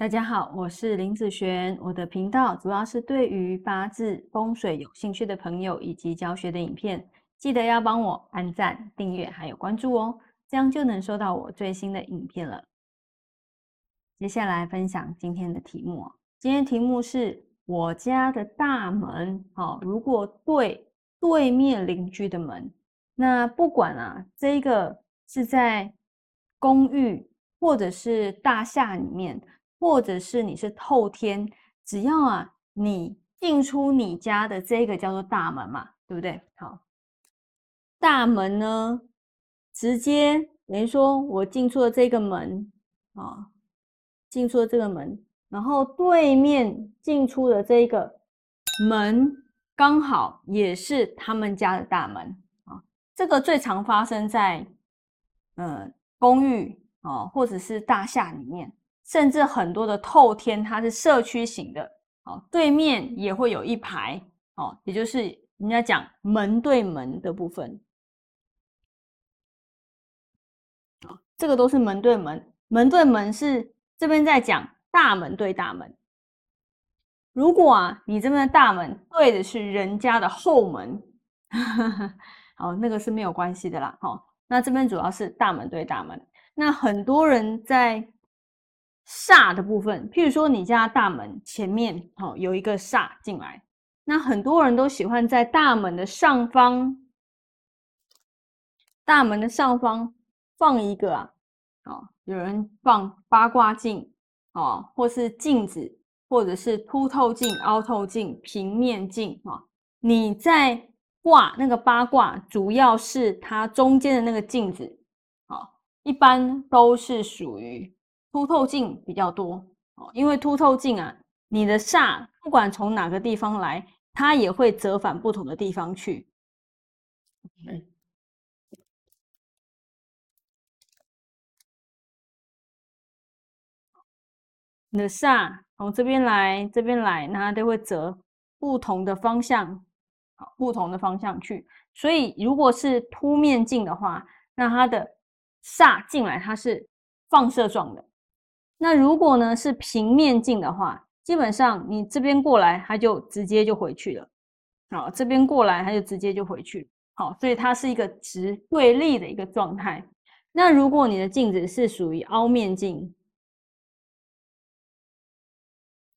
大家好，我是林子璇。我的频道主要是对于八字风水有兴趣的朋友以及教学的影片，记得要帮我按赞、订阅还有关注哦，这样就能收到我最新的影片了。接下来分享今天的题目，今天题目是我家的大门，好，如果对对面邻居的门，那不管啊，这个是在公寓或者是大厦里面。或者是你是透天，只要啊你进出你家的这个叫做大门嘛，对不对？好，大门呢，直接等于说我进出了这个门啊，进出了这个门，然后对面进出的这个门刚好也是他们家的大门啊。这个最常发生在嗯公寓啊，或者是大厦里面。甚至很多的透天，它是社区型的，哦，对面也会有一排，哦，也就是人家讲门对门的部分，啊，这个都是门对门，门对门是这边在讲大门对大门。如果啊，你这边的大门对的是人家的后门，好，那个是没有关系的啦，好，那这边主要是大门对大门，那很多人在。煞的部分，譬如说你家大门前面，哦，有一个煞进来，那很多人都喜欢在大门的上方，大门的上方放一个啊，哦，有人放八卦镜，哦，或是镜子，或者是凸透镜、凹透镜、平面镜，哈，你在挂那个八卦，主要是它中间的那个镜子，啊，一般都是属于。凸透镜比较多哦，因为凸透镜啊，你的煞不管从哪个地方来，它也会折返不同的地方去。你的煞从这边来，这边来，那它都会折不同的方向，好，不同的方向去。所以如果是凸面镜的话，那它的煞进来，它是放射状的。那如果呢是平面镜的话，基本上你这边过来，它就直接就回去了。好，这边过来，它就直接就回去。好，所以它是一个直对立的一个状态。那如果你的镜子是属于凹面镜，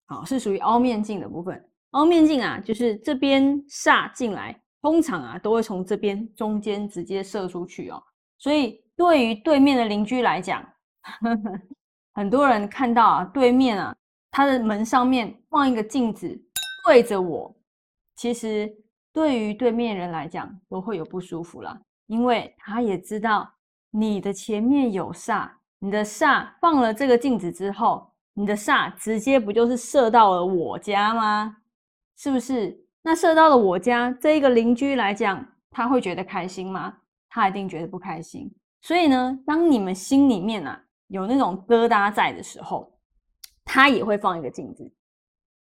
好，是属于凹面镜的部分。凹面镜啊，就是这边煞进来，通常啊都会从这边中间直接射出去哦。所以对于对面的邻居来讲，很多人看到啊，对面啊，他的门上面放一个镜子对着我，其实对于对面人来讲都会有不舒服啦，因为他也知道你的前面有煞，你的煞放了这个镜子之后，你的煞直接不就是射到了我家吗？是不是？那射到了我家这一个邻居来讲，他会觉得开心吗？他一定觉得不开心。所以呢，当你们心里面啊。有那种疙瘩在的时候，他也会放一个镜子。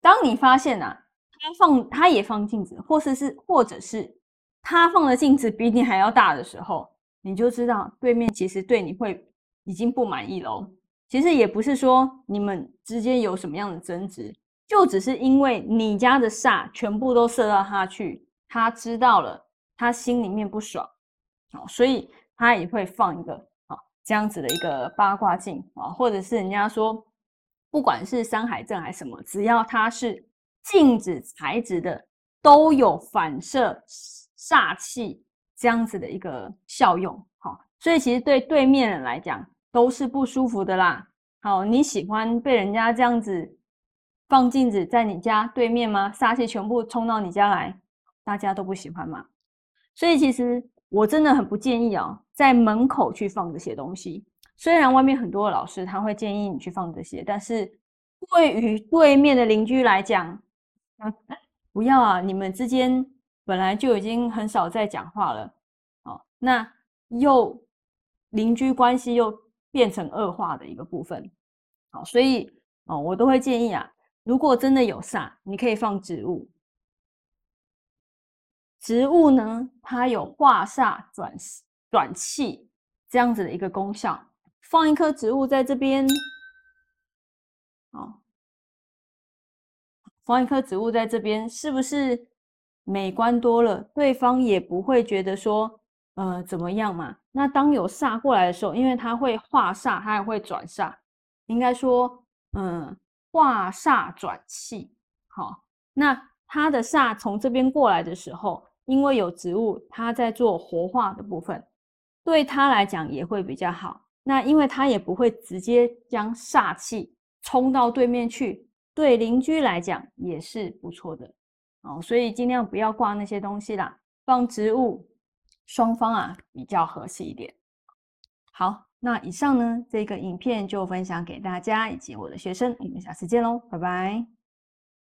当你发现啊，他放他也放镜子，或是是或者是他放的镜子比你还要大的时候，你就知道对面其实对你会已经不满意喽。其实也不是说你们之间有什么样的争执，就只是因为你家的煞全部都射到他去，他知道了，他心里面不爽，好，所以他也会放一个。这样子的一个八卦镜啊，或者是人家说，不管是山海镇还是什么，只要它是镜子材质的，都有反射煞气这样子的一个效用。好，所以其实对对面人来讲都是不舒服的啦。好，你喜欢被人家这样子放镜子在你家对面吗？煞气全部冲到你家来，大家都不喜欢嘛。所以其实。我真的很不建议啊，在门口去放这些东西。虽然外面很多的老师他会建议你去放这些，但是对于对面的邻居来讲，不要啊！你们之间本来就已经很少在讲话了，哦，那又邻居关系又变成恶化的一个部分，好，所以哦，我都会建议啊，如果真的有煞，你可以放植物。植物呢，它有化煞转转气这样子的一个功效。放一颗植物在这边，好，放一颗植物在这边，是不是美观多了？对方也不会觉得说，呃，怎么样嘛？那当有煞过来的时候，因为它会化煞，它也会转煞，应该说，嗯，化煞转气。好，那它的煞从这边过来的时候，因为有植物，它在做活化的部分，对它来讲也会比较好。那因为它也不会直接将煞气。冲到对面去，对邻居来讲也是不错的哦，所以尽量不要挂那些东西啦，放植物，双方啊比较合适一点。好，那以上呢这个影片就分享给大家以及我的学生，我们下次见喽，拜拜。